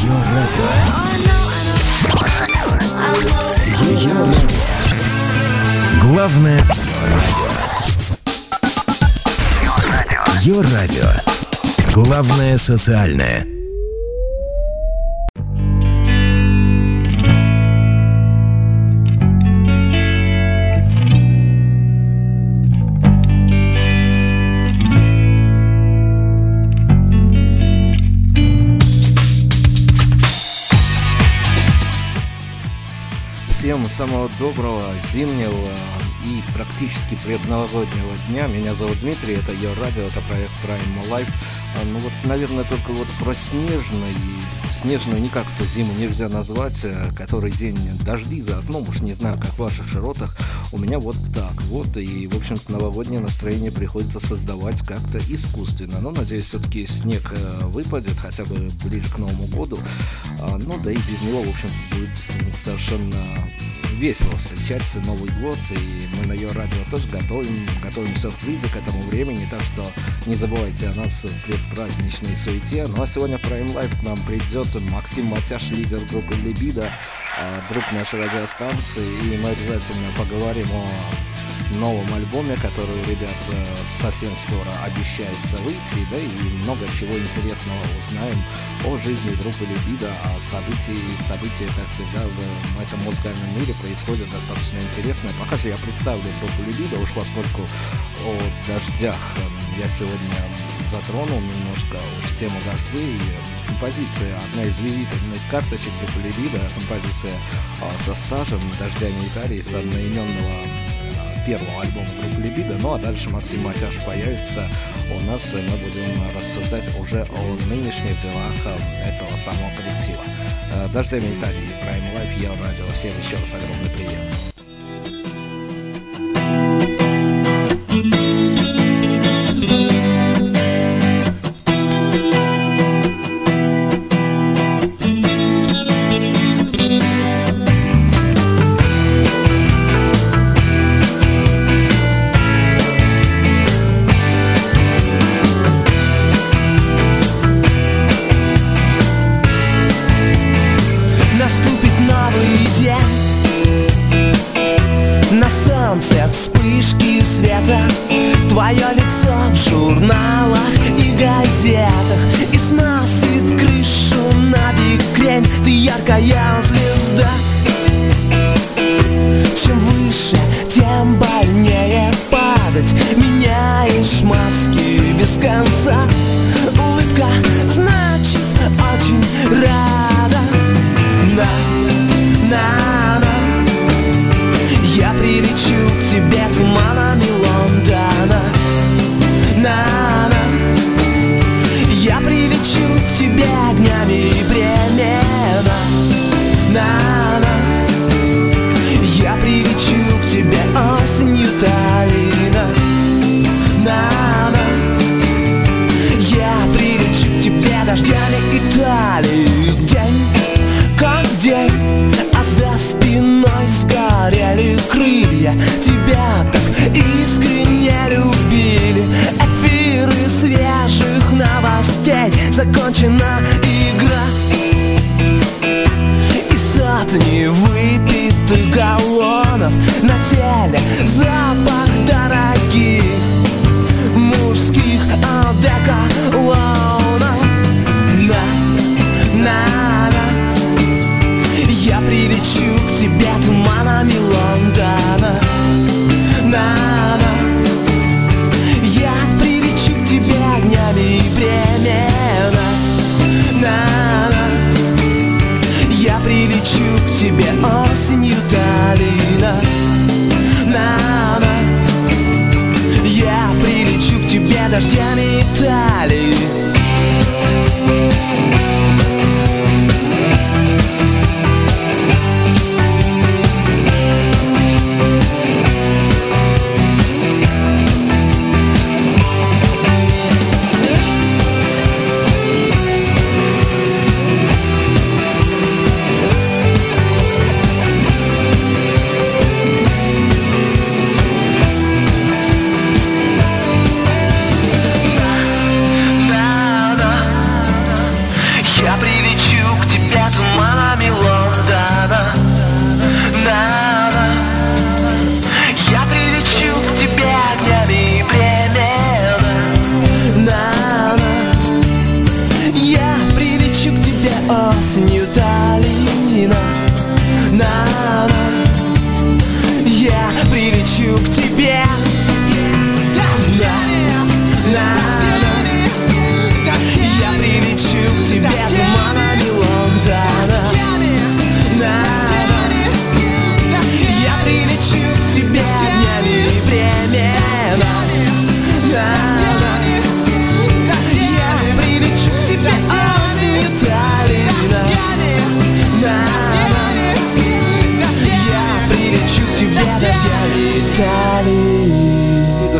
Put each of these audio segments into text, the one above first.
Ее радио. Ее радио. Главное радио. Ее радио. Главное социальное. Самого доброго зимнего и практически предновогоднего дня. Меня зовут Дмитрий, это ее радио, это проект Prime Life. А, Ну вот, наверное, только вот про снежный, снежную никак эту зиму нельзя назвать, э, который день дожди за окном, уж не знаю, как в ваших широтах, у меня вот так вот, и, в общем-то, новогоднее настроение приходится создавать как-то искусственно, но, надеюсь, все-таки снег э, выпадет, хотя бы ближе к Новому году, А, ну, да и без него, в общем будет совершенно весело встречать Новый год, и мы на ее радио тоже готовим, готовим сюрпризы к этому времени, так что не забывайте о нас в предпраздничной суете. Ну а сегодня Prime Life к нам придет Максим Матяш, лидер группы Либидо, а, друг нашей радиостанции, и мы обязательно поговорим о новом альбоме, который ребят э, совсем скоро обещается выйти, да и много чего интересного узнаем о жизни группы Либидо, о событии, события, как всегда, в этом музыкальном мире происходят достаточно интересно. Пока же я представлю группу Либидо, уж поскольку о дождях э, я сегодня затронул немножко тему дождей, и композиция, одна из визитных карточек группы Либидо, композиция э, со стажем «Дождями Италии» с одноименного первого альбома группы Либидо. Ну а дальше Максим Матяш появится у нас, и мы будем рассуждать уже о нынешних делах э, этого самого коллектива. Э, Дождями Италии, Prime Life, Ел Радио. Всем еще раз огромный привет. Прилечу к тебе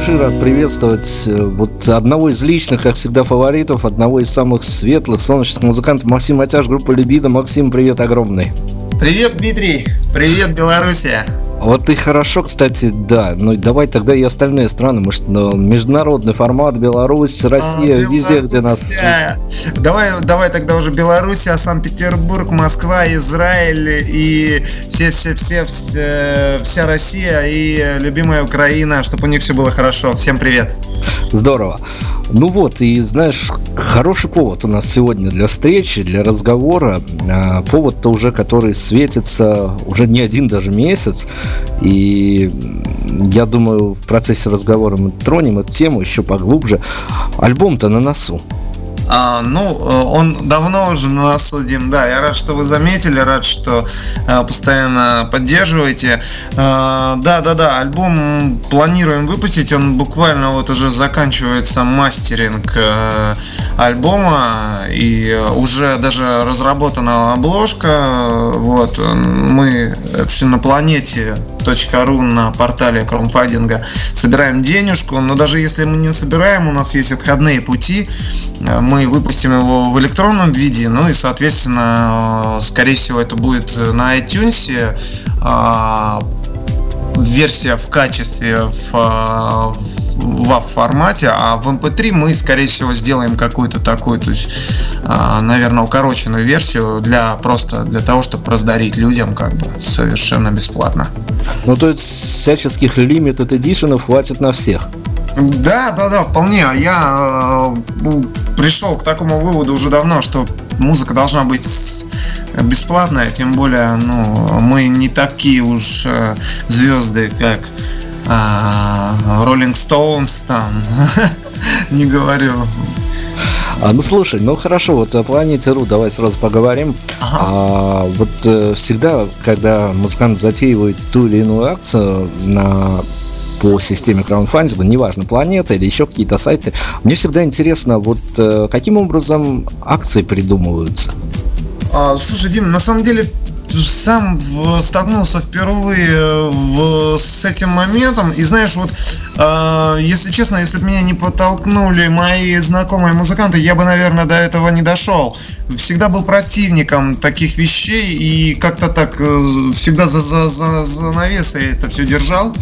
Души рад приветствовать э, вот одного из личных, как всегда, фаворитов, одного из самых светлых, солнечных музыкантов Максим Матяш, группа Либидо. Максим, привет огромный. Привет, Дмитрий! Привет, Белоруссия! Вот и хорошо, кстати, да. Ну давай тогда и остальные страны. Может, ну, международный формат, Беларусь, Россия, А, везде, где нас. Давай, давай тогда уже Белоруссия, Санкт-Петербург, Москва, Израиль и все, все, все, все, вся Россия и любимая Украина, чтобы у них все было хорошо. Всем привет! Здорово. Ну вот, и знаешь, хороший повод у нас сегодня для встречи, для разговора. А, Повод-то уже, который светится уже не один даже месяц. И я думаю, в процессе разговора мы тронем эту тему еще поглубже. Альбом-то на носу. А, ну, э, он давно уже на носу, Дим, да, я рад, что вы заметили, рад, что э, постоянно поддерживаете. Э, да, да, да, альбом планируем выпустить, он буквально вот уже заканчивается мастеринг э, альбома, и уже даже разработана обложка, вот, мы это все на планете .ру на портале краудфандинга собираем денежку, но даже если мы не собираем, у нас есть отходные пути, Э, мы выпустим его в электронном виде, ну и, соответственно, э, скорее всего, это будет на iTunes, а, версия в качестве в, а, в WAV формате, а в MP3 мы, скорее всего, сделаем какую-то такую, то есть, а, наверное, укороченную версию для просто для того, чтобы раздарить людям как бы совершенно бесплатно. Ну, то есть всяческих limited edition хватит на всех. Да, да, да, вполне. А Я э, пришел к такому выводу уже давно, что музыка должна быть бесплатная, тем более, ну, мы не такие уж э, звезды, как Rolling Stones там. Не говорю. А, ну слушай, ну хорошо, вот о планете Ру давай сразу поговорим. Ага. А, вот э, всегда, когда музыкант затеивает ту или иную акцию на по системе краундфандинга, неважно, планета или еще какие-то сайты, мне всегда интересно, вот э, каким образом акции придумываются. А, слушай, Дим, на самом деле сам в- столкнулся впервые в- с этим моментом. И знаешь, вот, а, если честно, если бы меня не подтолкнули мои знакомые музыканты, я бы, наверное, до этого не дошел. Всегда был противником таких вещей и как-то так э, всегда за, за, за, занавесой это все держал.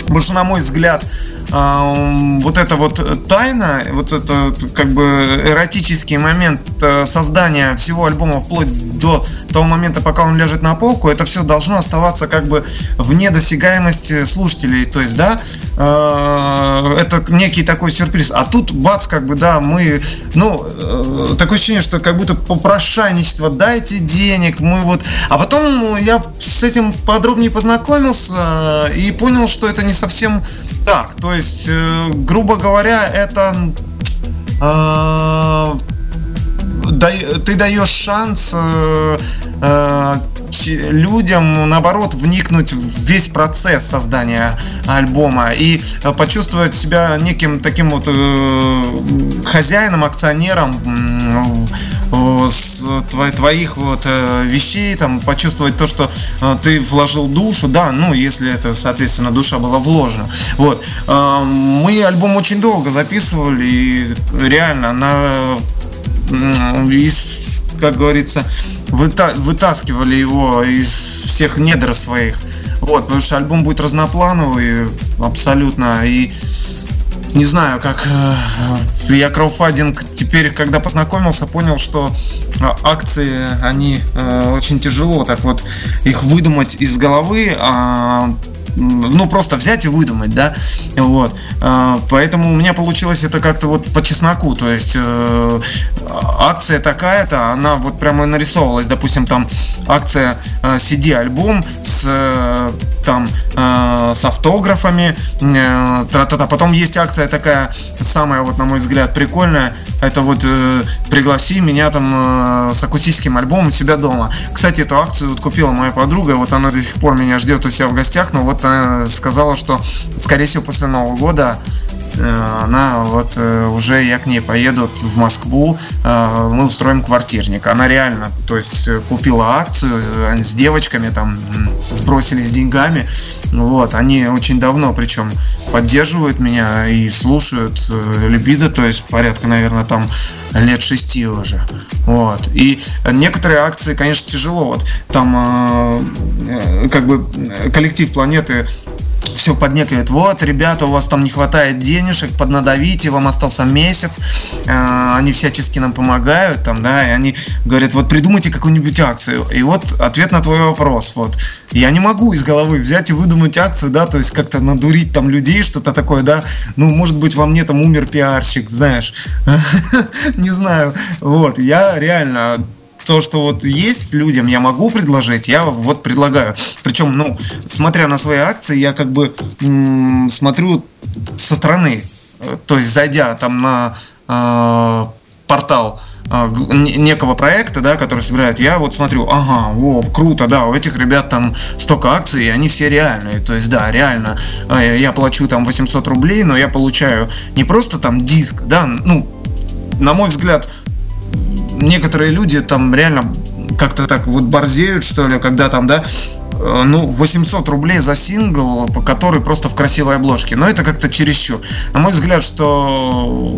Потому что, на мой взгляд, вот эта вот тайна, вот это как бы эротический момент э, создания всего альбома вплоть до того момента, пока он ляжет на полку, это все должно оставаться как бы вне досягаемости слушателей. То есть, да, э, это некий такой сюрприз. А тут бац, как бы, да, мы, ну, э, такое ощущение, что как будто попрошайничество, дайте денег, мы вот... А потом я с этим подробнее познакомился и понял, что это не совсем так. То есть, э, грубо говоря, это... ты даешь шанс э, э, людям, наоборот, вникнуть в весь процесс создания альбома и э, почувствовать себя неким таким вот хозяином, акционером твоих вот вещей, там, почувствовать то, что ты вложил душу, да, ну, если это, соответственно, душа была вложена. Вот. Мы альбом очень долго записывали, и реально, на из, как говорится, выта- вытаскивали его из всех недр своих. Вот, потому что альбом будет разноплановый абсолютно. И не знаю, как э, я краудфандинг теперь, когда познакомился, понял, что э, акции, они э, очень тяжело так вот их выдумать из головы, а ну, просто взять и выдумать, да, вот. А, поэтому у меня получилось это как-то вот по чесноку, то есть э, акция такая-то, она вот прямо нарисовывалась, допустим, там акция э, CD-альбом с э, там с автографами, тра-та-та. Потом есть акция такая, самая вот, на мой взгляд, прикольная, это вот пригласи меня там с акустическим альбомом у себя дома. Кстати, эту акцию вот купила моя подруга, вот она до сих пор меня ждет у себя в гостях, но вот сказала, что, скорее всего, после Нового года она вот э, уже я к ней поеду в Москву, э, мы устроим квартирник. Она реально, то есть купила акцию, с девочками там сбросились деньгами, вот, они очень давно причем поддерживают меня и слушают Либидо, то есть порядка, наверное, там лет шести уже. Вот. И некоторые акции, конечно, тяжело. Вот там э, как бы коллектив планеты все поднекивает. Вот, ребята, у вас там не хватает денежек, поднадавите, вам остался месяц. Э, они всячески нам помогают, там, да, и они говорят, вот придумайте какую-нибудь акцию. И вот ответ на твой вопрос. Вот. Я не могу из головы взять и выдумать акцию, да, то есть как-то надурить там людей, что-то такое, да. Ну, может быть, во мне там умер пиарщик, знаешь. Не знаю. Вот, я реально то, что вот есть людям, я могу предложить, я вот предлагаю. Причем, ну, смотря на свои акции, я как бы м- смотрю со стороны. То есть, зайдя там на э, портал э, некого проекта, да, который собирает, я вот смотрю, ага, о, круто, да, у этих ребят там столько акций, и они все реальные, то есть, да, реально, э, я плачу там 800 рублей, но я получаю не просто там диск, да, ну, на мой взгляд, некоторые люди там реально как-то так вот борзеют, что ли, когда там, да, э, ну, 800 рублей за сингл, который просто в красивой обложке. Но это как-то чересчур. На мой взгляд, что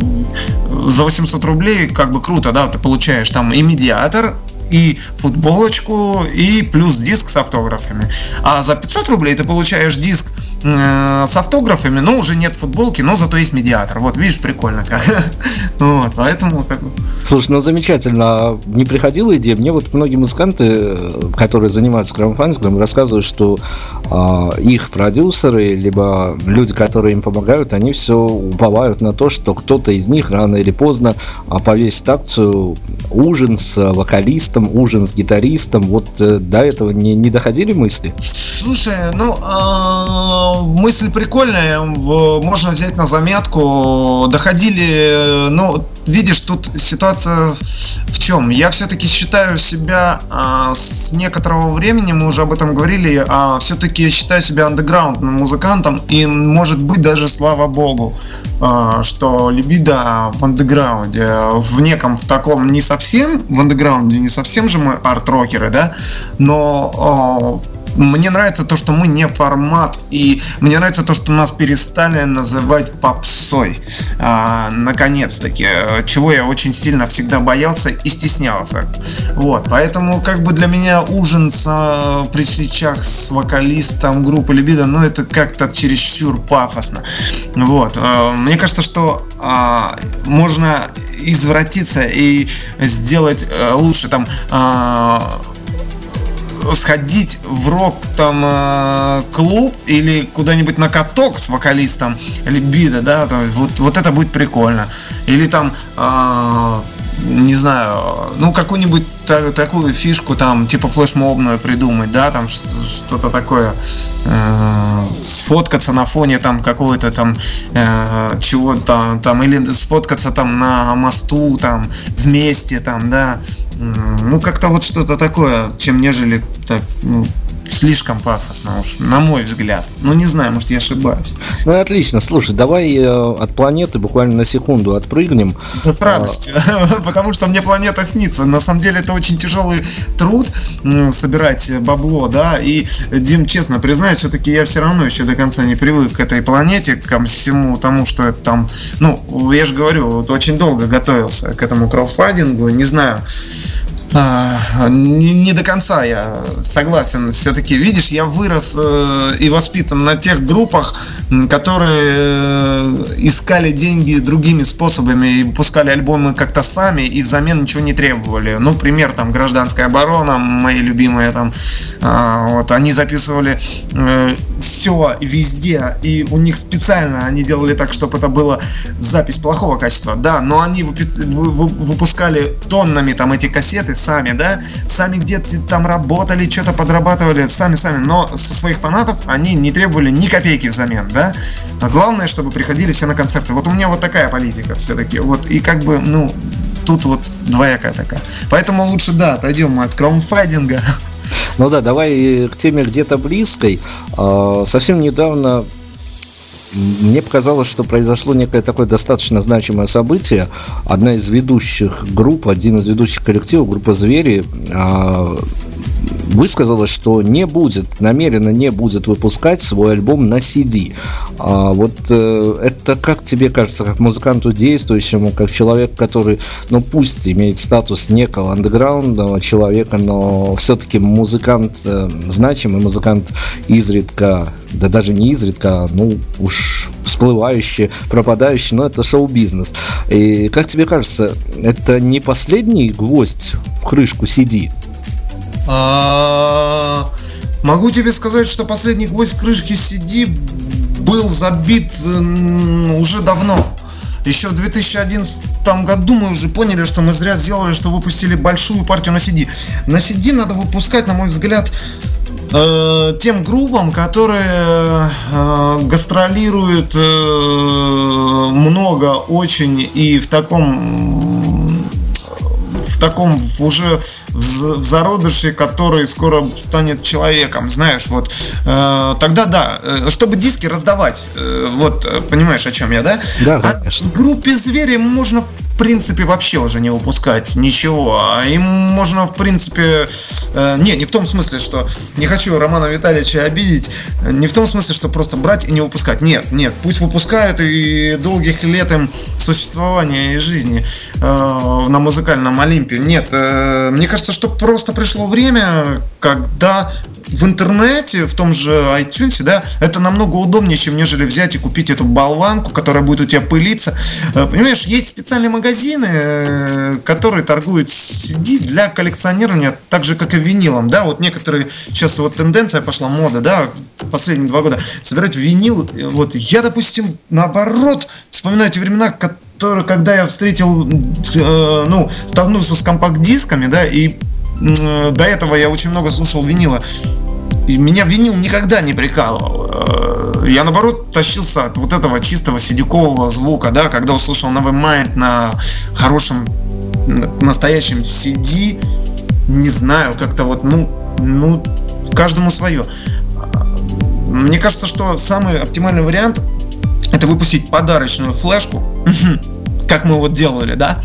за 800 рублей как бы круто, да, ты получаешь там и медиатор, и футболочку, и плюс диск с автографами. А за 500 рублей ты получаешь диск с автографами, но уже нет футболки, но зато есть медиатор. Вот, видишь, прикольно как. вот, поэтому как Слушай, ну замечательно. Не приходила идея? Мне вот многие музыканты, которые занимаются краудфандингом, рассказывают, что э, их продюсеры, либо люди, которые им помогают, они все уповают на то, что кто-то из них рано или поздно а, повесит акцию ужин с вокалистом, ужин с гитаристом. Вот э, до этого не, не доходили мысли? Слушай, ну э, мысль прикольная, можно взять на заметку. Доходили, ну, видишь, тут ситуация в чем? Я все-таки считаю себя э, с некоторого времени, мы уже об этом говорили, э, все-таки я считаю себя андеграундным музыкантом, и может быть даже слава богу, э, что либидо в андеграунде, в неком в таком не совсем в андеграунде, не совсем же мы арт-рокеры, да, но э, мне нравится то, что мы не формат, и мне нравится то, что нас перестали называть попсой. А, наконец-таки, чего я очень сильно всегда боялся и стеснялся. Вот, поэтому как бы для меня ужин с, а, при свечах с вокалистом группы Либидо, ну это как-то чересчур пафосно. Вот, а, мне кажется, что а, можно извратиться и сделать а, лучше там а, сходить в рок там э, клуб или куда-нибудь на каток с вокалистом Либидо, да, вот, вот это будет прикольно. Или там э, не знаю, ну какую-нибудь та, такую фишку там типа флешмобную придумать, да, там что-то такое, э, сфоткаться на фоне там какого-то там э, чего-то там, или сфоткаться там на мосту там вместе там, да, ну как-то вот что-то такое, чем нежели так, ну, слишком пафосно уж, на мой взгляд. Ну, не знаю, может, я ошибаюсь. Ну, отлично. Слушай, давай э, от планеты буквально на секунду отпрыгнем. Да, с радостью, а... потому что мне планета снится. На самом деле, это очень тяжелый труд собирать бабло, да, и, Дим, честно признаюсь, все-таки я все равно еще до конца не привык к этой планете, к всему тому, что это там, ну, я же говорю, вот очень долго готовился к этому краудфандингу, не знаю, не, не до конца я согласен. Все-таки, видишь, я вырос э, и воспитан на тех группах, которые э, искали деньги другими способами и выпускали альбомы как-то сами и взамен ничего не требовали. Ну, пример там «Гражданская оборона», мои любимые там, а, вот, они записывали э, все везде, и у них специально они делали так, чтобы это было запись плохого качества, да, но они выпускали тоннами там эти кассеты сами, да, сами где-то там работали, что-то подрабатывали, сами-сами, но со своих фанатов они не требовали ни копейки взамен, да, а главное, чтобы приходили все на концерты. Вот у меня вот такая политика все-таки, вот, и как бы, ну, тут вот двоякая такая. Поэтому лучше, да, отойдем от краунфайдинга. Ну да, давай к теме где-то близкой. А, совсем недавно мне показалось, что произошло некое такое достаточно значимое событие. Одна из ведущих групп, один из ведущих коллективов, группа «Звери», а, высказалась, что не будет, намеренно не будет выпускать свой альбом на CD. А вот э, это как тебе кажется, как музыканту действующему, как человек, который, ну пусть имеет статус некого андеграундного человека, но все-таки музыкант, э, значимый музыкант изредка, да даже не изредка, а, ну уж всплывающий, пропадающий, но это шоу-бизнес. И как тебе кажется, это не последний гвоздь в крышку CD? А, могу тебе сказать, что последний гвоздь крышки CD был забит уже давно. Еще в 2011 году мы уже поняли, что мы зря сделали, что выпустили большую партию на CD. На CD надо выпускать, на мой взгляд, э, тем группам, которые э, гастролируют э, много очень и в таком в таком уже в, зародыше, который скоро станет человеком, знаешь, вот э, тогда да, э, чтобы диски раздавать, э, вот э, понимаешь, о чем я, да? Да, конечно. А в группе звери можно принципе вообще уже не выпускать ничего. А им можно, в принципе... Э, не, не в том смысле, что... Не хочу Романа Витальевича обидеть. Не в том смысле, что просто брать и не выпускать. Нет, нет. Пусть выпускают и долгих лет им существования и жизни э, на музыкальном Олимпе. Нет, э, мне кажется, что просто пришло время, когда в интернете, в том же iTunes, да, это намного удобнее, чем нежели взять и купить эту болванку, которая будет у тебя пылиться. Э, понимаешь, есть специальные магазины, э, которые торгуют CD для коллекционирования, так же, как и винилом, да, вот некоторые, сейчас вот тенденция пошла, мода, да, последние два года, собирать винил, вот, я, допустим, наоборот, вспоминаю те времена, которые, когда я встретил, э, ну, столкнулся с компакт-дисками, да, и до этого я очень много слушал винила. И меня винил никогда не прикалывал. Я наоборот тащился от вот этого чистого сидюкового звука, да, когда услышал Nevermind на хорошем, настоящем CD. Не знаю, как-то вот, ну, ну, каждому свое. Мне кажется, что самый оптимальный вариант это выпустить подарочную флешку, как мы вот делали, да,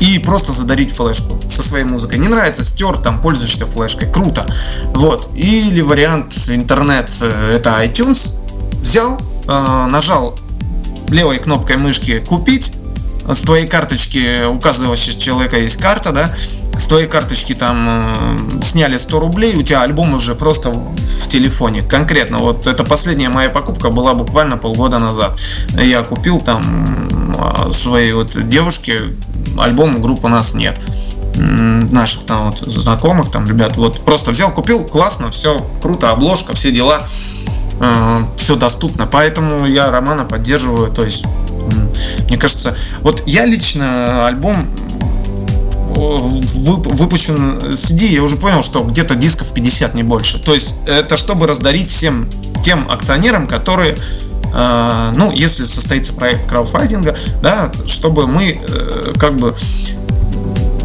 и просто задарить флешку со своей музыкой. Не нравится, стер, там, пользуешься флешкой, круто. Вот. Или вариант интернет, э, это iTunes, взял, э, нажал левой кнопкой мышки «Купить», с твоей карточки, у каждого человека есть карта, да, с твоей карточки там э, сняли 100 рублей, у тебя альбом уже просто в телефоне. Конкретно, вот это последняя моя покупка была буквально полгода назад. Я купил там э, своей вот девушке альбом группы нас нет. Наших там вот знакомых, там, ребят, вот просто взял, купил, классно, все круто, обложка, все дела, э, все доступно, поэтому я Романа поддерживаю, то есть, мне кажется, вот я лично альбом выпущен CD, я уже понял, что где-то дисков 50, не больше. То есть это чтобы раздарить всем тем акционерам, которые э, ну, если состоится проект краудфандинга, да, чтобы мы э, как бы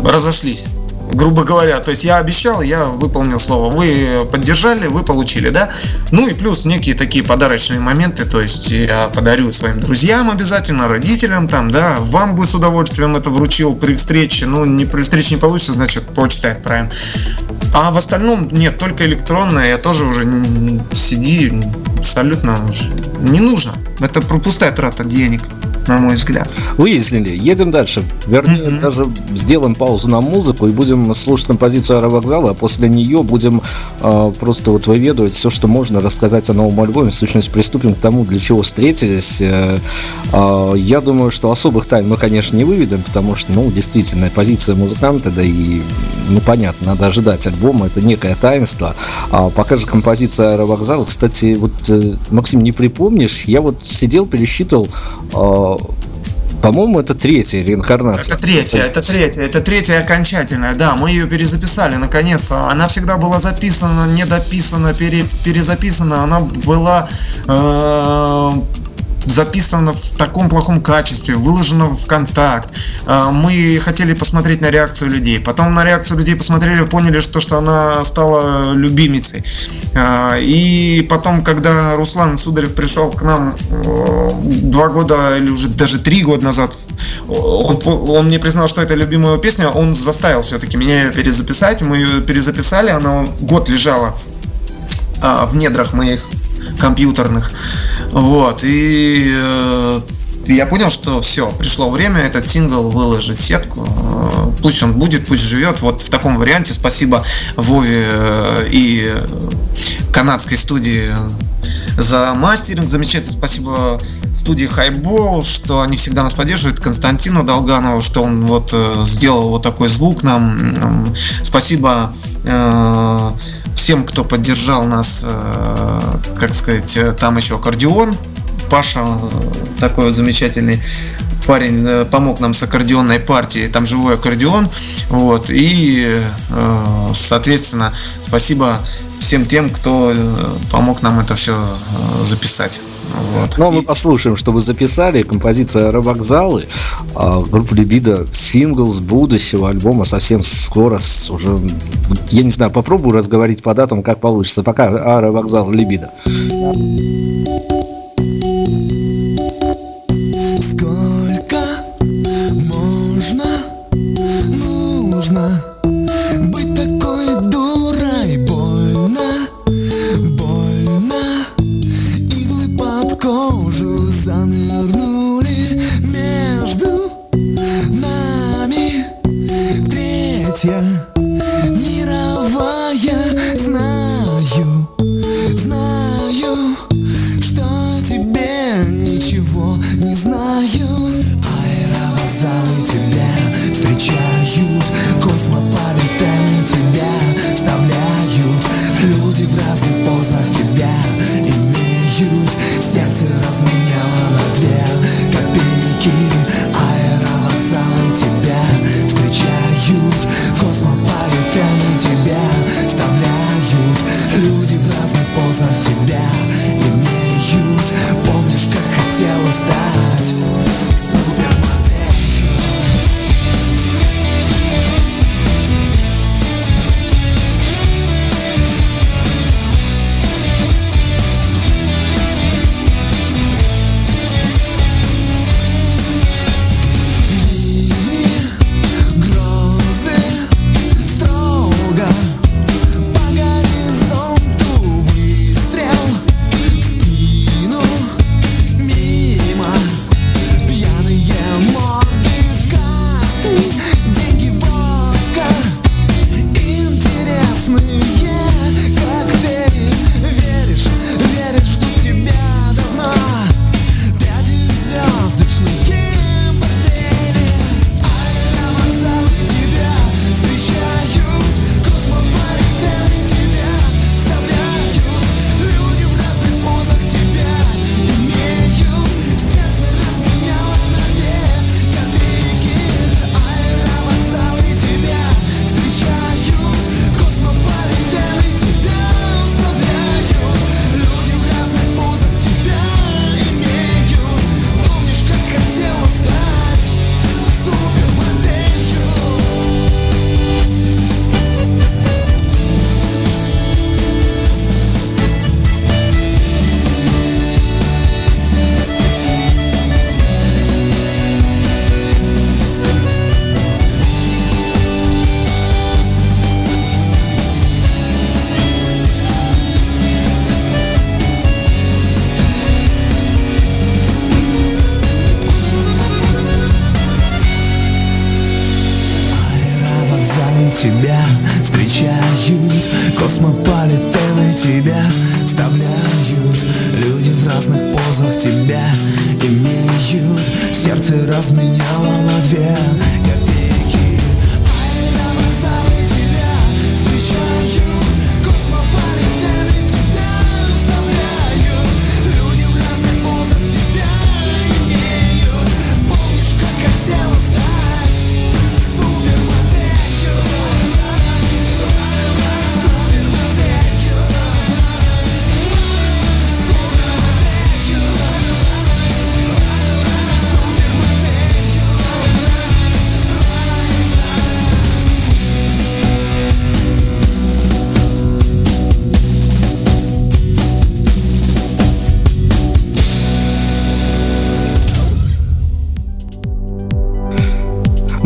разошлись грубо говоря. То есть я обещал, я выполнил слово. Вы поддержали, вы получили, да? Ну и плюс некие такие подарочные моменты, то есть я подарю своим друзьям обязательно, родителям там, да, вам бы с удовольствием это вручил при встрече. Ну, не при встрече не получится, значит, почтой отправим. А в остальном нет, только электронное, я тоже уже CD абсолютно уже не нужно. Это пустая трата денег. На мой взгляд. Выяснили. Едем дальше. Вернее, mm-hmm. даже сделаем паузу на музыку и будем слушать композицию аэровокзала, а после нее будем э, просто вот выведывать все, что можно рассказать о новом альбоме. В сущности, приступим к тому, для чего встретились. Э, э, я думаю, что особых тайн мы, конечно, не выведем, потому что, ну, действительно, позиция музыканта, да и, ну, понятно, надо ожидать альбома, это некое таинство. А пока же композиция аэровокзала, кстати, вот, э, Максим, не припомнишь, я вот сидел, пересчитывал э, по-моему, это третья реинкарнация. Это третья, это третья, это третья окончательная, да, мы ее перезаписали наконец-то. Она всегда была записана, недописана, пере, перезаписана, она была э, записано в таком плохом качестве, выложено в контакт. А, мы хотели посмотреть на реакцию людей. Потом на реакцию людей посмотрели, поняли, что, что она стала любимицей. А, и потом, когда Руслан Сударев пришел к нам э, два года или уже даже три года назад, он, он мне признал, что это любимая песня, он заставил все-таки меня ее перезаписать. Мы ее перезаписали, она год лежала а, в недрах моих компьютерных. Вот, и э, я понял, что все, пришло время этот сингл выложить в сетку. Э, пусть он будет, пусть живет. Вот в таком варианте. Спасибо Вове э, и канадской студии за мастеринг замечательно. Спасибо студии Highball, что они всегда нас поддерживают. Константину Долганову, что он вот э, сделал вот такой звук нам. Спасибо э, всем, кто поддержал нас, э, как сказать, там еще аккордеон. Паша такой вот замечательный парень помог нам с аккордеонной партией, там живой аккордеон, вот, и, соответственно, спасибо всем тем, кто помог нам это все записать. Вот. Ну, а мы послушаем, что вы записали. Композиция «Робокзалы», а, группа «Либидо», сингл с будущего альбома совсем скоро, уже, я не знаю, попробую разговорить по датам, как получится. Пока а, «Либидо». Аэровокзалы тебя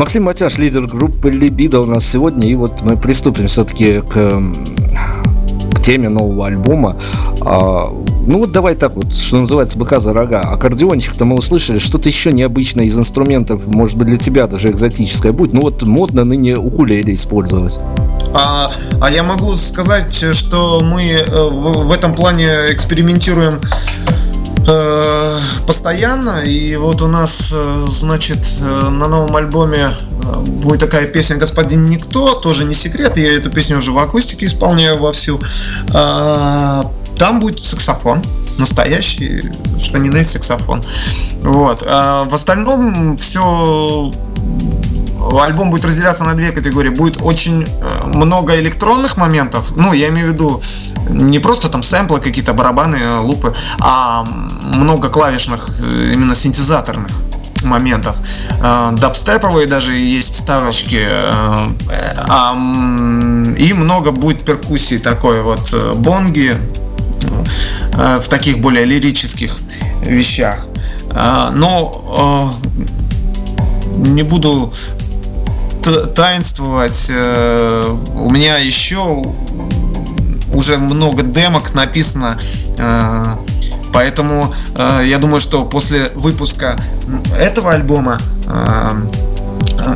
Максим Матяш, лидер группы Либидо у нас сегодня. И вот мы приступим все-таки к, м, к теме нового альбома. А, ну вот давай так вот, что называется, быка за рога. Аккордеончик-то мы услышали, что-то еще необычное из инструментов, может быть для тебя даже экзотическое будет. Ну вот модно ныне укулеле использовать. А, а я могу сказать, что мы э, в, в этом плане экспериментируем постоянно. И вот у нас, э, значит, э, на новом альбоме э, будет такая песня «Господин Никто», тоже не секрет, я эту песню уже в акустике исполняю вовсю. Там будет саксофон, настоящий, что ни на саксофон. Вот. А в остальном все альбом будет разделяться на две категории. Будет очень э, много электронных моментов. Ну, я имею в виду не просто там сэмплы, какие-то барабаны, э, лупы, а много клавишных, э, именно синтезаторных моментов. Дабстеповые даже есть ставочки. м, И много будет перкуссии такой вот бонги в таких более лирических вещах. Но не буду таинствовать. э, У меня еще уже много демок написано. э, Поэтому э, я думаю, что после выпуска этого альбома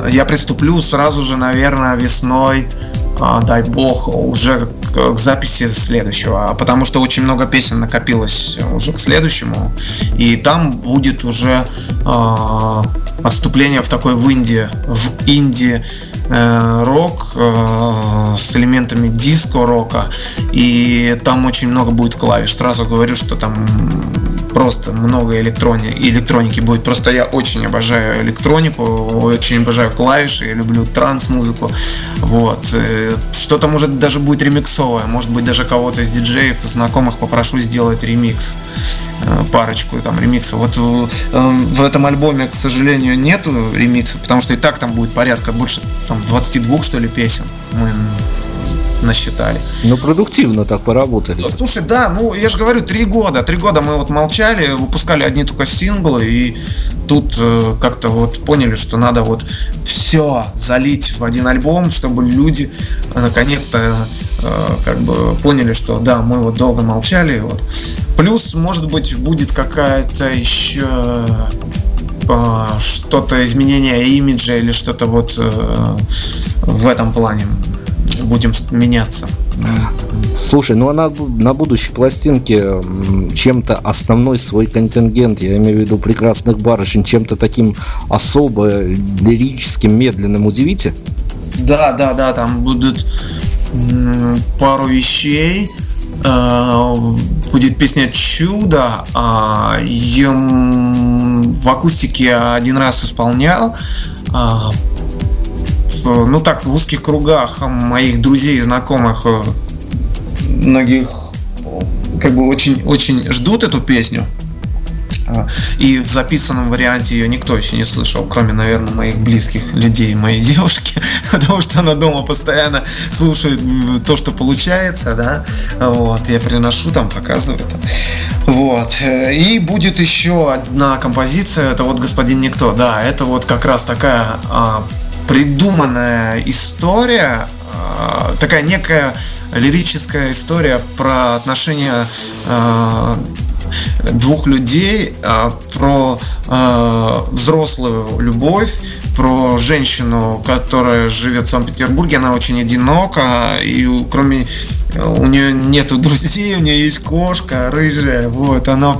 я приступлю сразу же, наверное, весной, дай бог, уже к, записи следующего. А Потому что очень много песен накопилось уже к следующему. И там будет уже э, отступление в такой в инди, в инди э, рок э, с элементами диско-рока. И там очень много будет клавиш. Сразу говорю, что там просто много электрони, электроники будет. Просто я очень обожаю электронику, очень обожаю клавиши, я люблю транс-музыку. Вот. Э, Что-то может даже будет ремиксовое. Может быть, даже кого-то из диджеев, знакомых попрошу сделать ремикс. Э, Парочку там ремиксов. Вот в, э, в этом альбоме, к сожалению, нету ремиксов, потому что и так там будет порядка больше там 22 что ли песен. Мы насчитали. Ну, продуктивно так поработали. Слушай, да, ну я же говорю, три года. Три года мы вот молчали, выпускали одни только синглы, и тут э, как-то вот поняли, что надо вот все залить в один альбом, чтобы люди э, наконец-то э, как бы поняли, что да, мы вот долго молчали. Вот. Плюс, может быть, будет какая-то еще э, что-то изменение имиджа или что-то вот э, в этом плане будем меняться. Слушай, ну а на, на будущей пластинке чем-то основной свой контингент, я имею в виду прекрасных барышень, чем-то таким особо лирическим, медленным удивите? Да, да, да, там будут пару вещей. Э, Будет песня «Чудо». а, Ее м, в акустике я один раз исполнял. В- Ну так, в узких кругах моих друзей и знакомых э, многих как бы очень, очень ждут эту песню. И в записанном варианте ее никто еще не слышал, кроме, наверное, моих близких людей, моей девушки, потому что она дома постоянно слушает то, что получается, да. Вот, я приношу там, показываю там. Вот. э, И будет еще одна композиция, это вот «Господин Никто». Да, это вот как раз такая а, придуманная история, а, такая некая лирическая история про отношения а, двух людей, э, про э, взрослую любовь, про женщину, которая живет в Санкт-Петербурге, она очень одинока, и кроме у нее нету друзей, у нее есть кошка рыжая, вот, она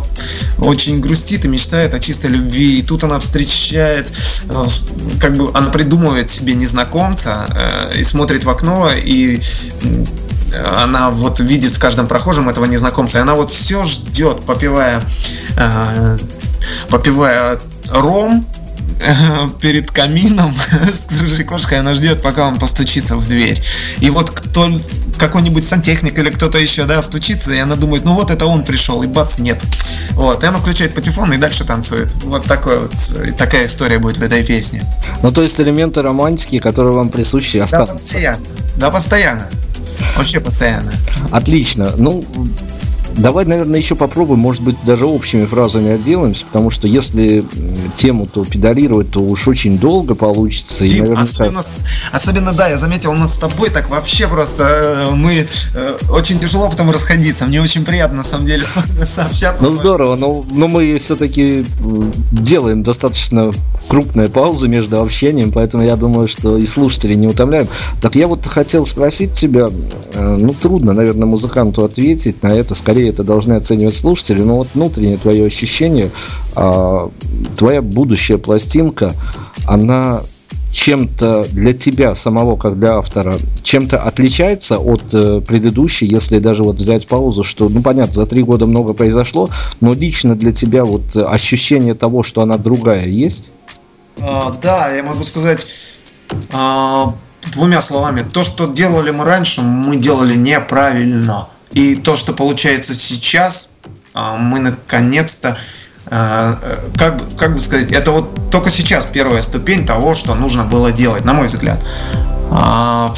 очень грустит и мечтает о чистой любви, и тут она встречает, э, как бы она придумывает себе незнакомца э, и смотрит в окно, и она вот видит в каждом прохожем этого незнакомца, и она вот все ждет, попивая, э, попивая ром, перед камином с рыжей кошкой, она ждет, пока он постучится в дверь. И вот кто какой-нибудь сантехник или кто-то еще, да, стучится, и она думает, ну вот это он пришел, и бац, нет. Вот, и она включает патефон и дальше танцует. Вот такой вот, такая история будет в этой песне. Ну, то есть элементы романтики, которые вам присущи, останутся. Да, постоянно. Да, постоянно. Вообще постоянно. Отлично. Ну, Давай, наверное, еще попробуем, может быть, даже общими фразами отделаемся, потому что если тему-то педалировать, то уж очень долго получится. Дим, и, наверное, особенно, особенно, да, я заметил, у нас с тобой так вообще просто э, мы э, очень тяжело потом расходиться. Мне очень приятно, на самом деле, с вами сообщаться. Ну, здорово, но, но мы все-таки делаем достаточно крупные паузы между общением, поэтому я думаю, что и слушателей не утомляем. Так я вот хотел спросить тебя, э, ну, трудно, наверное, музыканту ответить на это, скорее скорее это должны оценивать слушатели, но вот внутреннее твое ощущение, а, твоя будущая пластинка, она чем-то для тебя самого, как для автора, чем-то отличается от э, предыдущей, если даже вот взять паузу, что, ну, понятно, за три года много произошло, но лично для тебя вот ощущение того, что она другая, есть? А, да, я могу сказать а, двумя словами. То, что делали мы раньше, мы делали неправильно. И то, что получается сейчас, а, мы наконец-то а, э, как, как бы сказать, это вот только сейчас первая ступень того, что нужно было делать, на мой взгляд. А,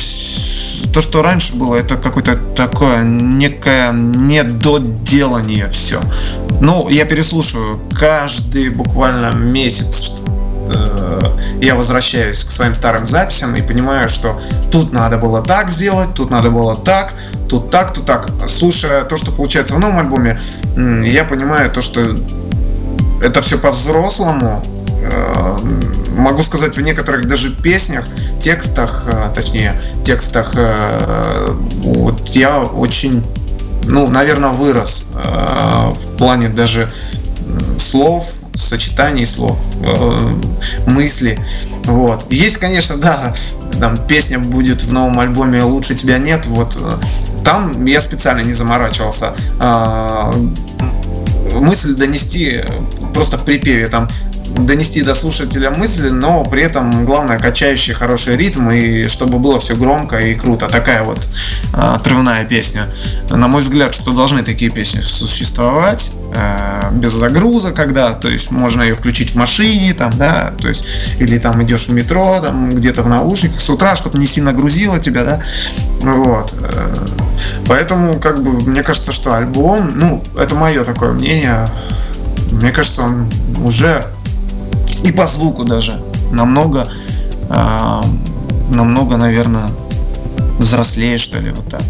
то, что раньше было, это какое-то такое некое недоделание все. Ну, я переслушиваю каждый буквально месяц я возвращаюсь к своим старым записям и понимаю, что тут надо было так сделать, тут надо было так, тут так, тут так. Слушая то, что получается в новом альбоме, я понимаю то, что это все по-взрослому. Э, могу сказать, в некоторых даже песнях, текстах, э, точнее, текстах, вот я очень, ну, наверное, вырос в плане даже слов, сочетаний слов, э, мысли. Вот. Есть, конечно, да, там песня будет в новом альбоме «Лучше тебя нет». Вот э, там я специально не заморачивался. Э, мысль донести просто в припеве там донести до слушателя мысли, но при этом главное качающий хороший ритм и чтобы было все громко и круто. Такая вот э, отрывная песня. На мой взгляд, что должны такие песни существовать э, без загруза, когда, то есть можно ее включить в машине, там, да, то есть или там идешь в метро, там где-то в наушниках с утра, чтобы не сильно грузило тебя, да, вот. Э, поэтому, как бы, мне кажется, что альбом, ну, это мое такое мнение, мне кажется, он уже и по звуку даже намного, э, намного, наверное, взрослее, что ли, вот так.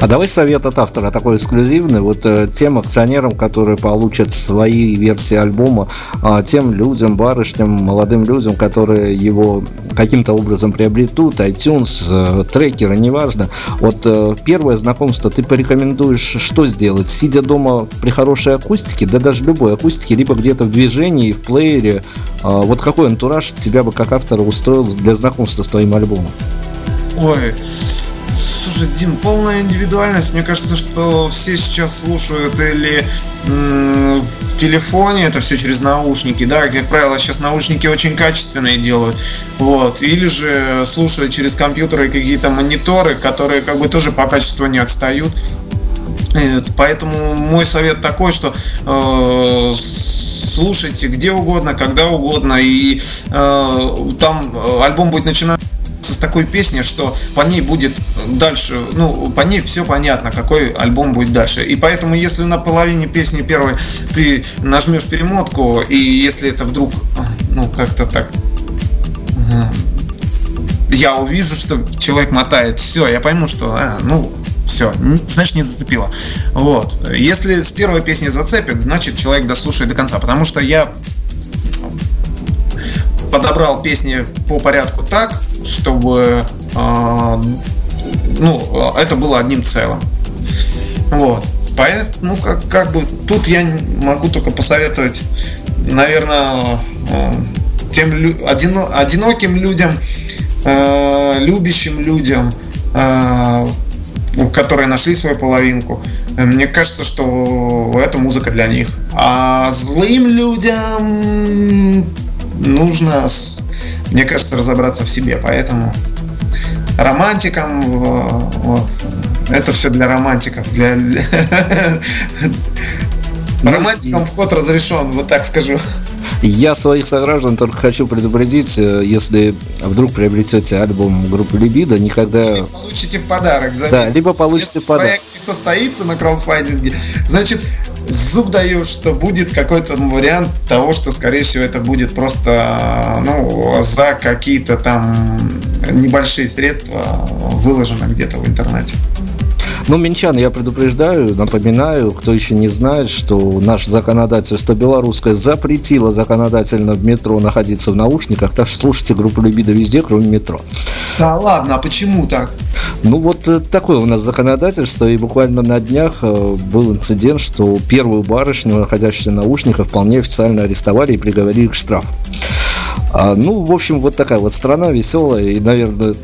А давай совет от автора такой эксклюзивный. Вот э, тем акционерам, которые получат свои версии альбома, э, тем людям, барышням, молодым людям, которые его каким-то образом приобретут, iTunes, э, трекеры, неважно. Вот э, первое знакомство ты порекомендуешь что сделать? Сидя дома при хорошей акустике, да даже любой акустике, либо где-то в движении, в плеере. Э, вот какой антураж тебя бы как автора устроил для знакомства с твоим альбомом? Ой, Слушай, Дим, полная индивидуальность. Мне кажется, что все сейчас слушают или в телефоне, это все через наушники, да, как правило, сейчас наушники очень качественные делают, вот, или же слушают через компьютеры какие-то мониторы, которые как бы тоже по качеству не отстают. Поэтому мой совет такой, что э, слушайте где угодно, когда угодно, и э, там э, альбом будет начинаться с такой песней, что по ней будет дальше, ну, по ней все понятно, какой альбом будет дальше. И поэтому, если на половине песни первой ты нажмешь перемотку, и если это вдруг, ну, как-то так я увижу, что человек мотает, все, я пойму, что, а, ну, Все, значит не зацепило. Вот. Если с первой песни зацепит, значит человек дослушает до конца. Потому что я подобрал песни по порядку так, чтобы э, ну, это было одним целым. Вот. Поэтому, ну, как, как бы, тут я могу только посоветовать, наверное, э, тем лю- одино- одиноким людям, э, любящим людям, э, которые нашли свою половинку. Мне кажется, что это музыка для них. А злым людям нужно, мне кажется, разобраться в себе. Поэтому романтикам вот, это все для романтиков. Для... Романтикам вход разрешен, вот так скажу. Я своих сограждан только хочу предупредить, э, если вдруг приобретете альбом группы Либидо, никогда... Или получите в подарок. Заметьте. Да, либо получите если в подарок. проект не состоится на краудфандинге, значит, зуб даю, что будет какой-то вариант того, что, скорее всего, это будет просто ну, за какие-то там небольшие средства выложено где-то в интернете. Ну, минчан, я предупреждаю, напоминаю, кто еще не знает, что наше законодательство белорусское запретило законодательно в метро находиться в наушниках, так что слушайте группу Либидо везде, кроме метро. Да ладно, а почему так? Ну, вот э, такое у нас законодательство, и буквально на днях э, был инцидент, что первую барышню, находящуюся в наушниках, вполне официально арестовали и приговорили к штрафу. А, ну, в общем, вот такая вот страна веселая, и, наверное,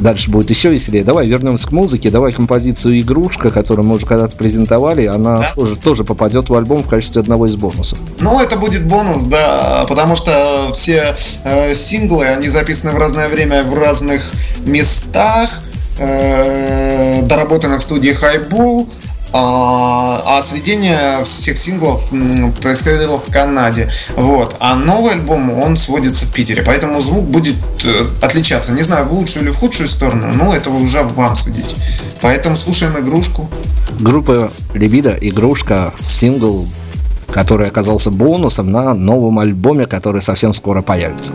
дальше будет еще веселее. Давай вернемся к музыке. Давай композицию «Игрушка», которую мы уже когда-то презентовали. Она да? тоже, тоже попадет в альбом в качестве одного из бонусов. Ну, это будет бонус, да, потому что все э, синглы, они записаны в разное время в разных местах, э, доработаны в студии Highball. А, а сведение всех синглов происходило в Канаде. Вот. А новый альбом, он сводится в Питере. Поэтому звук будет э, отличаться. Не знаю, в лучшую или в худшую сторону, но этого уже вам судить. Поэтому слушаем игрушку. Группа Либидо, игрушка, сингл, который оказался бонусом на новом альбоме, который совсем скоро появится.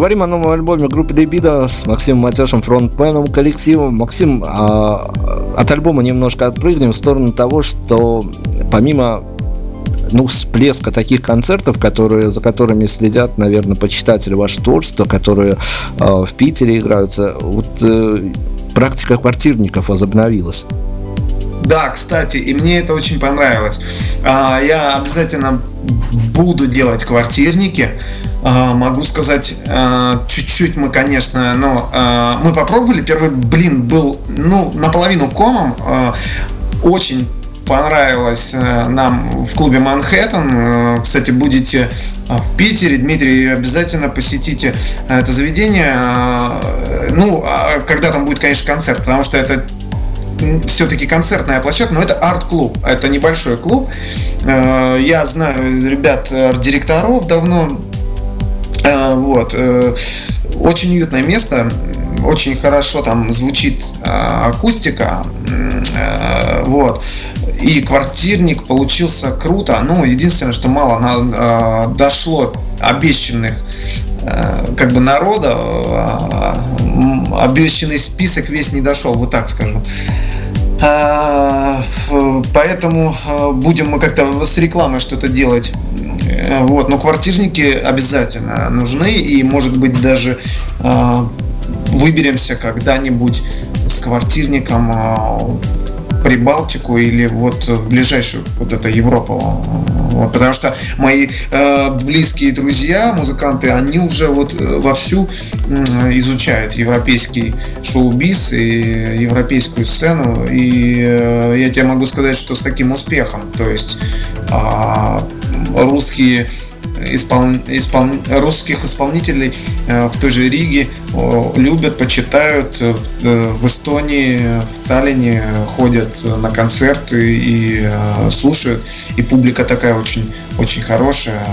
Говорим о новом альбоме группы Libido с Максимом Матешем, фронтменом коллектива. Максим, а, от альбома немножко отпрыгнем в сторону того, что помимо ну, всплеска таких концертов, которые, за которыми следят, наверное, почитатели вашего творчества, которые э, в Питере играются, вот э, практика квартирников возобновилась. Да, кстати, и мне это очень понравилось. А, я обязательно буду делать квартирники. А, могу сказать, а, чуть-чуть мы, конечно, но мы попробовали. Первый блин был, ну, наполовину комом. Очень понравилось э, нам в клубе Манхэттен. Э, кстати, будете э, в Питере, Дмитрий, обязательно посетите это заведение. Ну, а когда там будет, конечно, концерт, потому что это все-таки концертная площадка, но это арт-клуб, это небольшой клуб. Я знаю ребят, арт-директоров давно, вот. Очень уютное место, очень хорошо там звучит акустика, вот. И квартирник получился круто. Ну, единственное, что мало на, э, дошло обещанных э, как бы народа, э, обещанный список весь не дошел, вот так скажу. Поэтому будем мы как-то с рекламой что-то делать. Вот, но квартирники обязательно нужны и, может быть, даже выберемся когда-нибудь с квартирником в Прибалтику или вот в ближайшую вот это Европу. Вот, потому что мои э, близкие друзья, музыканты, они уже вот э, вовсю изучают европейский шоу-биз и европейскую сцену. И э, я тебе могу сказать, что с таким успехом. То есть э, русские испол... Испол... русских исполнителей э, в той же Риге любят, почитают. Э, в Эстонии, в Таллине ходят на концерты и э, слушают. И публика такая очень, очень хорошая.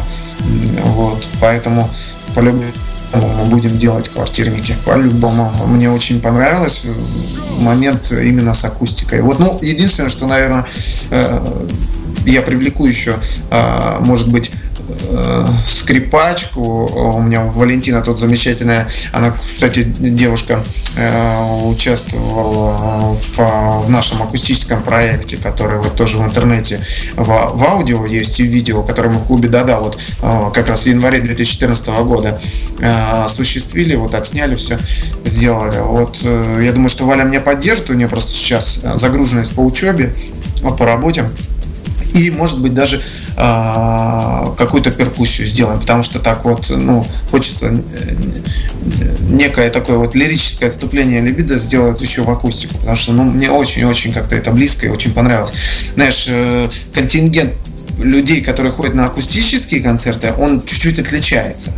Вот, поэтому по-любому мы будем делать квартирники. По-любому. Мне очень понравилось момент именно с акустикой. Вот, ну, единственное, что, наверное, я привлеку еще, может быть, скрипачку. У меня Валентина тут замечательная. Она, кстати, девушка э, участвовала в, нашем акустическом проекте, который вот тоже в интернете в, в аудио есть и видео, который мы в клубе Дада вот э, как раз в январе 2014 года осуществили, вот отсняли все, сделали. Вот я думаю, что Валя меня поддержит, у нее просто сейчас загруженность по учебе, по работе. И, может быть, даже а, какую-то перкуссию сделаем, потому что так вот, ну, хочется э, некое такое вот лирическое отступление либидо сделать еще в акустику, потому что, ну, мне очень-очень как-то это близко и очень понравилось. Знаешь, э, контингент людей, которые ходят на акустические концерты, он чуть-чуть отличается.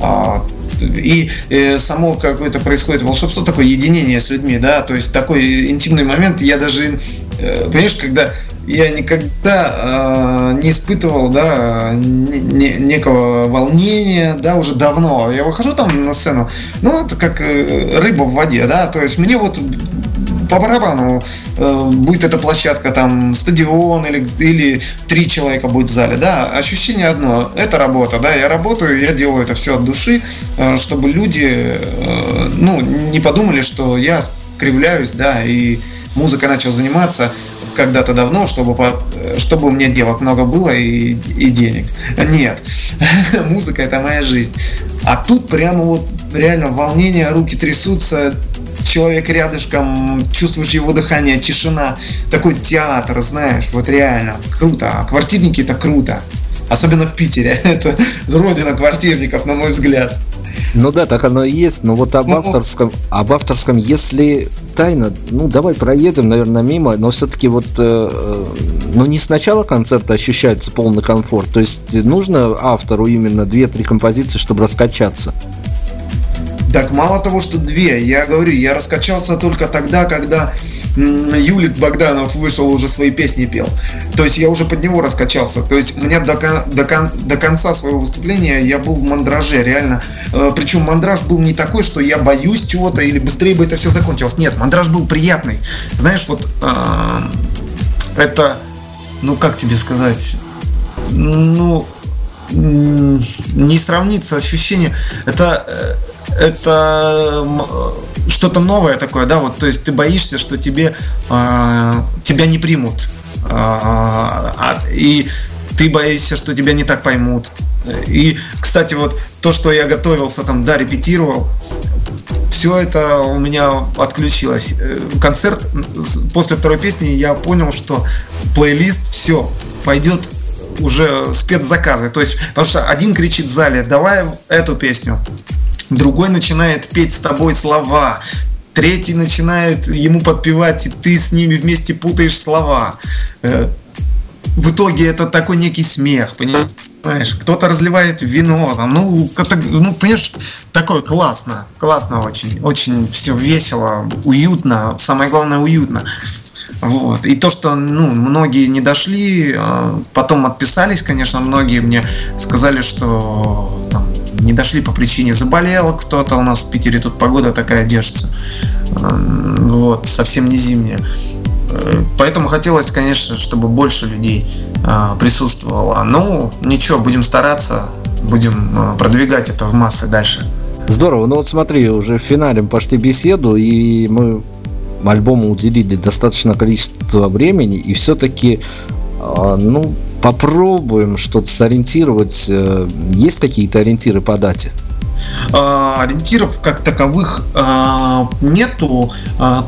А, и э, само какое-то происходит волшебство, такое единение с людьми, да, то есть такой интимный момент, я даже, понимаешь, когда я никогда э, не испытывал, да, не, не, некого волнения, да, уже давно. Я выхожу там на сцену, ну, это как э, рыба в воде, да, то есть мне вот по барабану э, будет эта площадка, там, стадион или, или три человека будет в зале, да, ощущение одно, это работа, да, я работаю, я делаю это все от души, э, чтобы люди, э, ну, не подумали, что я кривляюсь, да, и музыкой начал заниматься, когда-то давно, чтобы, чтобы у меня девок много было и, и денег. Нет, музыка это моя жизнь. А тут прямо вот реально волнение, руки трясутся, человек рядышком, чувствуешь его дыхание, тишина. Такой театр, знаешь, вот реально круто. А квартирники это круто. Особенно в Питере. Это родина квартирников, на мой взгляд. Ну да, так оно и есть. Но вот об ну, авторском, об авторском, если тайна, ну давай проедем, наверное, мимо, но все-таки вот, э, э, ну не с начала концерта ощущается полный комфорт. То есть нужно автору именно 2-3 композиции, чтобы раскачаться. Так мало того, что две, я говорю, я раскачался только тогда, когда Юлик Богданов вышел уже свои песни пел. То есть я уже под него раскачался. То есть у меня до, до, до конца своего выступления я был в мандраже, реально. Э, Причем мандраж был не такой, что я боюсь чего-то или быстрее бы это все закончилось. Нет, мандраж был приятный. Знаешь, вот э, это, ну как тебе сказать, ну не сравнится ощущение. Это э, это что-то новое такое, да, вот, то есть ты боишься, что тебе, э, тебя не примут, а, и ты боишься, что тебя не так поймут. И, кстати, вот то, что я готовился там, да, репетировал, все это у меня отключилось. Э, концерт после второй песни я понял, что плейлист все пойдет уже спецзаказы. То есть, потому что один кричит в зале, давай эту песню, другой начинает петь с тобой слова, третий начинает ему подпевать, и ты с ними вместе путаешь слова. Э, в итоге это такой некий смех, понимаешь? Кто-то разливает вино, там, ну, ну, понимаешь, такое классно, классно очень, очень все весело, уютно, самое главное уютно. Вот. И то, что ну, многие не дошли, э, потом отписались, конечно, многие мне сказали, что там, не дошли по причине заболел кто-то. У нас в Питере тут погода такая держится. Вот, совсем не зимняя. Э, поэтому хотелось, конечно, чтобы больше людей присутствовало. Ну, ничего, будем стараться, будем продвигать это в массы дальше. Здорово. Ну вот смотри, уже в финале почти беседу, и мы альбому уделили достаточное количество времени, и все-таки, а, ну, попробуем что-то сориентировать. Э, есть какие-то ориентиры по дате? А, ориентиров как таковых а, нету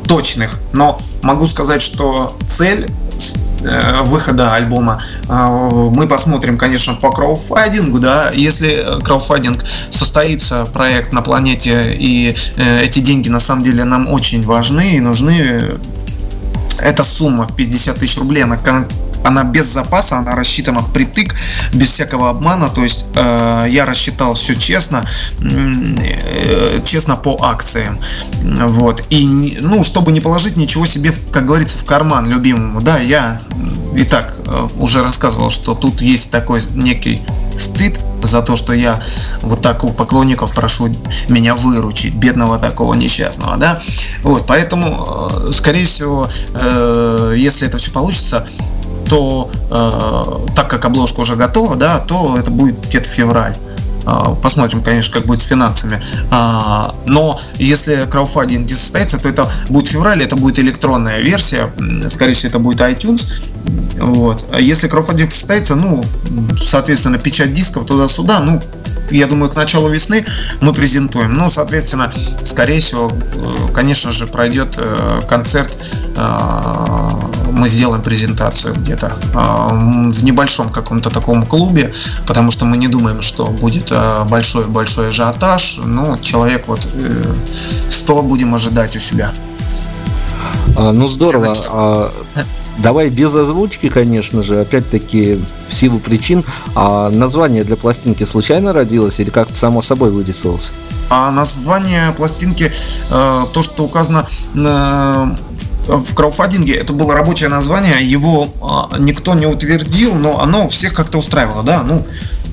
точных, но могу сказать, что цель Э, выхода альбома э, мы посмотрим, конечно, по крауфайдингу, да, если крауфайдинг состоится, проект на планете, и э, эти деньги на самом деле нам очень важны и нужны, эта сумма в 50 тысяч рублей, она она без запаса, она рассчитана впритык, без всякого обмана. То есть э, я рассчитал все честно, э, честно по акциям. Вот. И, ну, чтобы не положить ничего себе, как говорится, в карман любимому. Да, я и так э, уже рассказывал, что тут есть такой некий стыд за то, что я вот так у поклонников прошу меня выручить, бедного такого несчастного, да. Вот, поэтому, скорее всего, если это все получится, то э, так как обложка уже готова, да, то это будет где-то февраль. Э, посмотрим, конечно, как будет с финансами. А, но если краудфандинг не состоится, то это будет февраль, это будет электронная версия. Скорее всего, это будет iTunes. Вот. А если краудфандинг состоится, ну, соответственно, печать дисков туда-сюда, ну, я думаю, к началу весны мы презентуем. Ну, соответственно, скорее всего, э, конечно же, пройдет э, концерт, э, мы сделаем презентацию где-то в небольшом каком-то таком клубе, потому что мы не думаем, что будет большой-большой ажиотаж. Ну, человек вот 100 будем ожидать у себя. А, ну, здорово. Давай без озвучки, конечно же, опять-таки в силу причин. А название для пластинки случайно родилось или как-то само собой вырисовалось? А название пластинки, э, то, что указано в краудфандинге это было рабочее название, его э, никто не утвердил, но оно всех как-то устраивало, да, ну,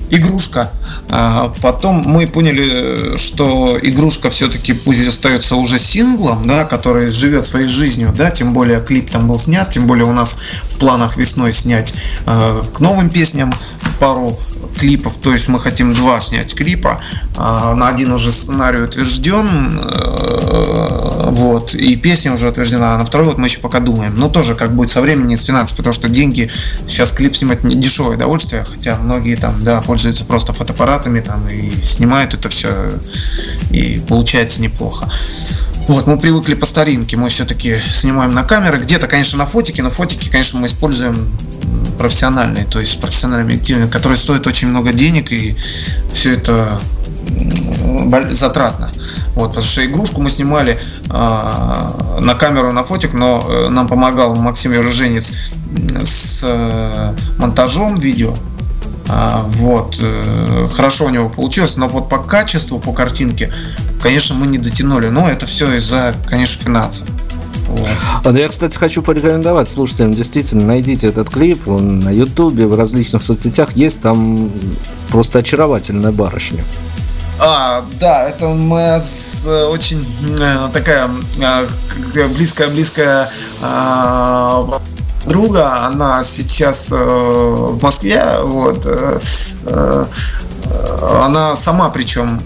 игрушка. А потом мы поняли, что игрушка все-таки пусть остается уже синглом, да, который живет своей жизнью, да, тем более клип там был снят, тем более у нас в планах весной снять э, к новым песням пару клипов, то есть мы хотим два снять клипа, а, на один уже сценарий утвержден, э, вот, и песня уже утверждена, а на второй вот мы еще пока думаем, но тоже как будет со временем с финансов, потому что деньги, сейчас клип снимать не дешевое удовольствие, хотя многие там, да, пользуются просто фотоаппаратами там и снимают это все, и получается неплохо. Вот, мы привыкли по старинке, мы все-таки снимаем на камеры, где-то, конечно, на фотике, но фотики, конечно, мы используем профессиональные, то есть профессиональными объективами, которые стоят очень много денег, и все это затратно. Вот, потому что игрушку мы снимали э, на камеру, на фотик, но э, нам помогал Максим Юроженец с э, монтажом видео. А, вот, э, хорошо у него получилось, но вот по качеству, по картинке, конечно, мы не дотянули. Но это все из-за, конечно, финансов. Вот. А, я, кстати, хочу порекомендовать слушателям, действительно, найдите этот клип, он на ютубе, в различных соцсетях есть, там просто очаровательная барышня. А, да, это моя с, очень э, такая близкая-близкая э, друга, она сейчас э, в Москве, вот, э, э, она сама причем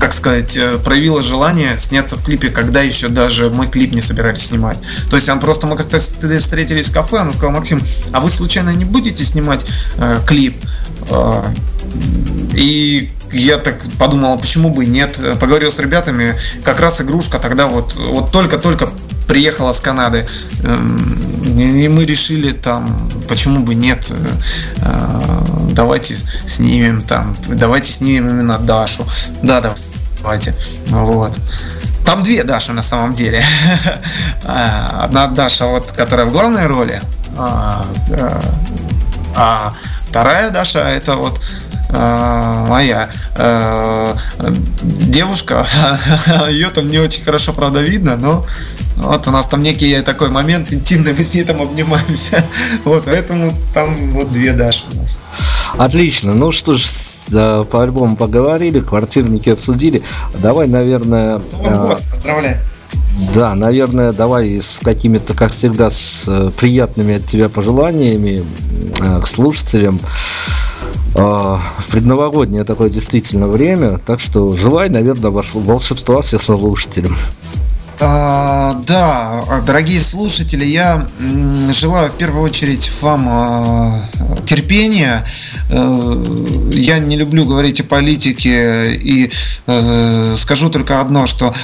как сказать, э, проявила желание сняться в клипе, когда еще даже мы клип не собирались снимать. То есть он просто мы как-то встретились в кафе, она сказала, Максим, а вы случайно не будете снимать э, клип? Э, и я так подумал, почему бы нет. Поговорил с ребятами, как раз игрушка тогда вот, вот только-только приехала с Канады. Эм, и мы решили там, почему бы нет, э, давайте снимем там, давайте снимем именно Дашу. Да, давайте. Вот. Там две Даши на самом деле. А, одна Даша, вот, которая в главной роли, а, э, а вторая Даша это вот моя э, девушка, ее там не очень хорошо, правда, видно, но вот у нас там некий такой момент интимный, мы с ней там обнимаемся. Вот, поэтому там вот две Даши у нас. Отлично. Ну что ж, по альбому поговорили, квартирники обсудили. Давай, наверное... Год, поздравляю. Да, наверное, давай с какими-то, как всегда, с приятными от тебя пожеланиями к слушателям. А, в предновогоднее такое действительно время, так что желай, наверное, волшебства всем слушателям. А, да, дорогие слушатели, я желаю в первую очередь вам а, терпения. Э, я не люблю говорить о политике и э, скажу только одно, что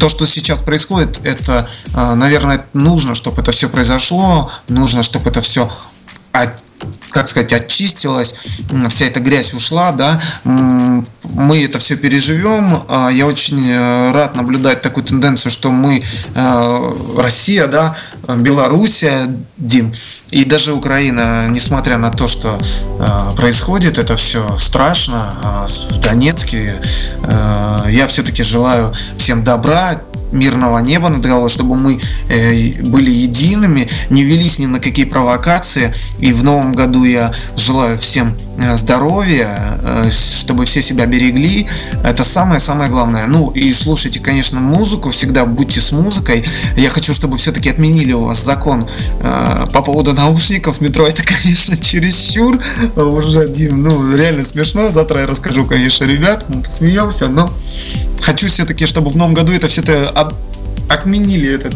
то, что сейчас происходит, это, наверное, нужно, чтобы это все произошло, нужно, чтобы это все как сказать, очистилась, вся эта грязь ушла, да, мы это все переживем. А, я очень э, рад наблюдать такую тенденцию, что мы, э, Россия, да, Белоруссия, Дим, и даже Украина, несмотря на то, что э, происходит, это все страшно, а, в Донецке, я все-таки желаю всем добра, мирного неба над головой, чтобы мы э, были едиными, не велись ни на какие провокации. И в новом году я желаю всем э, здоровья, э, чтобы все себя берегли. Это самое-самое главное. Ну и слушайте, конечно, музыку, всегда будьте с музыкой. Я хочу, чтобы все-таки отменили у вас закон по поводу наушников в метро. Это, конечно, чересчур уже один, ну реально смешно. Завтра я расскажу, конечно, ребят, мы посмеемся, но хочу все-таки, чтобы в новом году это все-то отменили этот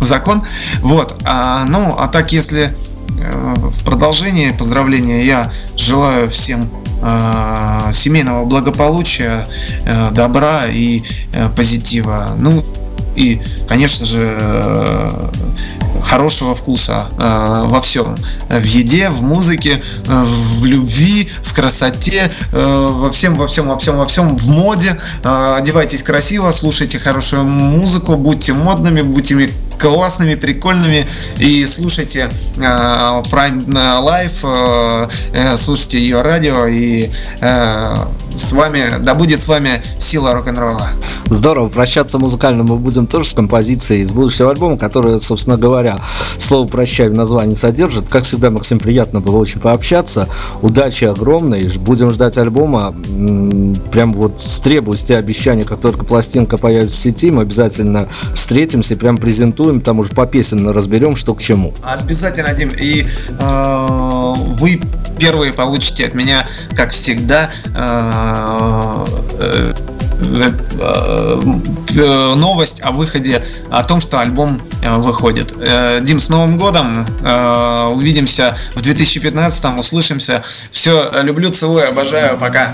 закон. Вот. А, ну, а так, если э, в продолжение поздравления я желаю всем э, семейного благополучия, э, добра и э, позитива. Ну и, конечно же, э, хорошего вкуса э, во всем. В еде, в музыке, э, в любви, в красоте, э, во всем, во всем, во всем, во всем, в моде. Э, одевайтесь красиво, слушайте хорошую музыку, будьте модными, будьте классными, прикольными и слушайте э, Prime Live, э, э, слушайте ее радио и э, с вами, да будет с вами сила рок-н-ролла. Здорово, прощаться музыкально мы будем тоже с композицией из будущего альбома, который, собственно говоря, слово «прощай» в названии содержит. Как всегда, Максим, приятно было очень пообщаться. Удачи огромной. Будем ждать альбома. Прям вот с тебя обещания, как только пластинка появится в сети, мы обязательно встретимся и прям презентуем, там уже по песенно разберем, что к чему. Обязательно, Дим. И э, вы первые получите от меня, как всегда, э, э, э, новость о выходе, о том, что альбом выходит. Дим, с Новым годом! Увидимся в 2015, услышимся. Все, люблю, целую, обожаю, пока.